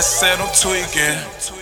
I said I'm tweaking.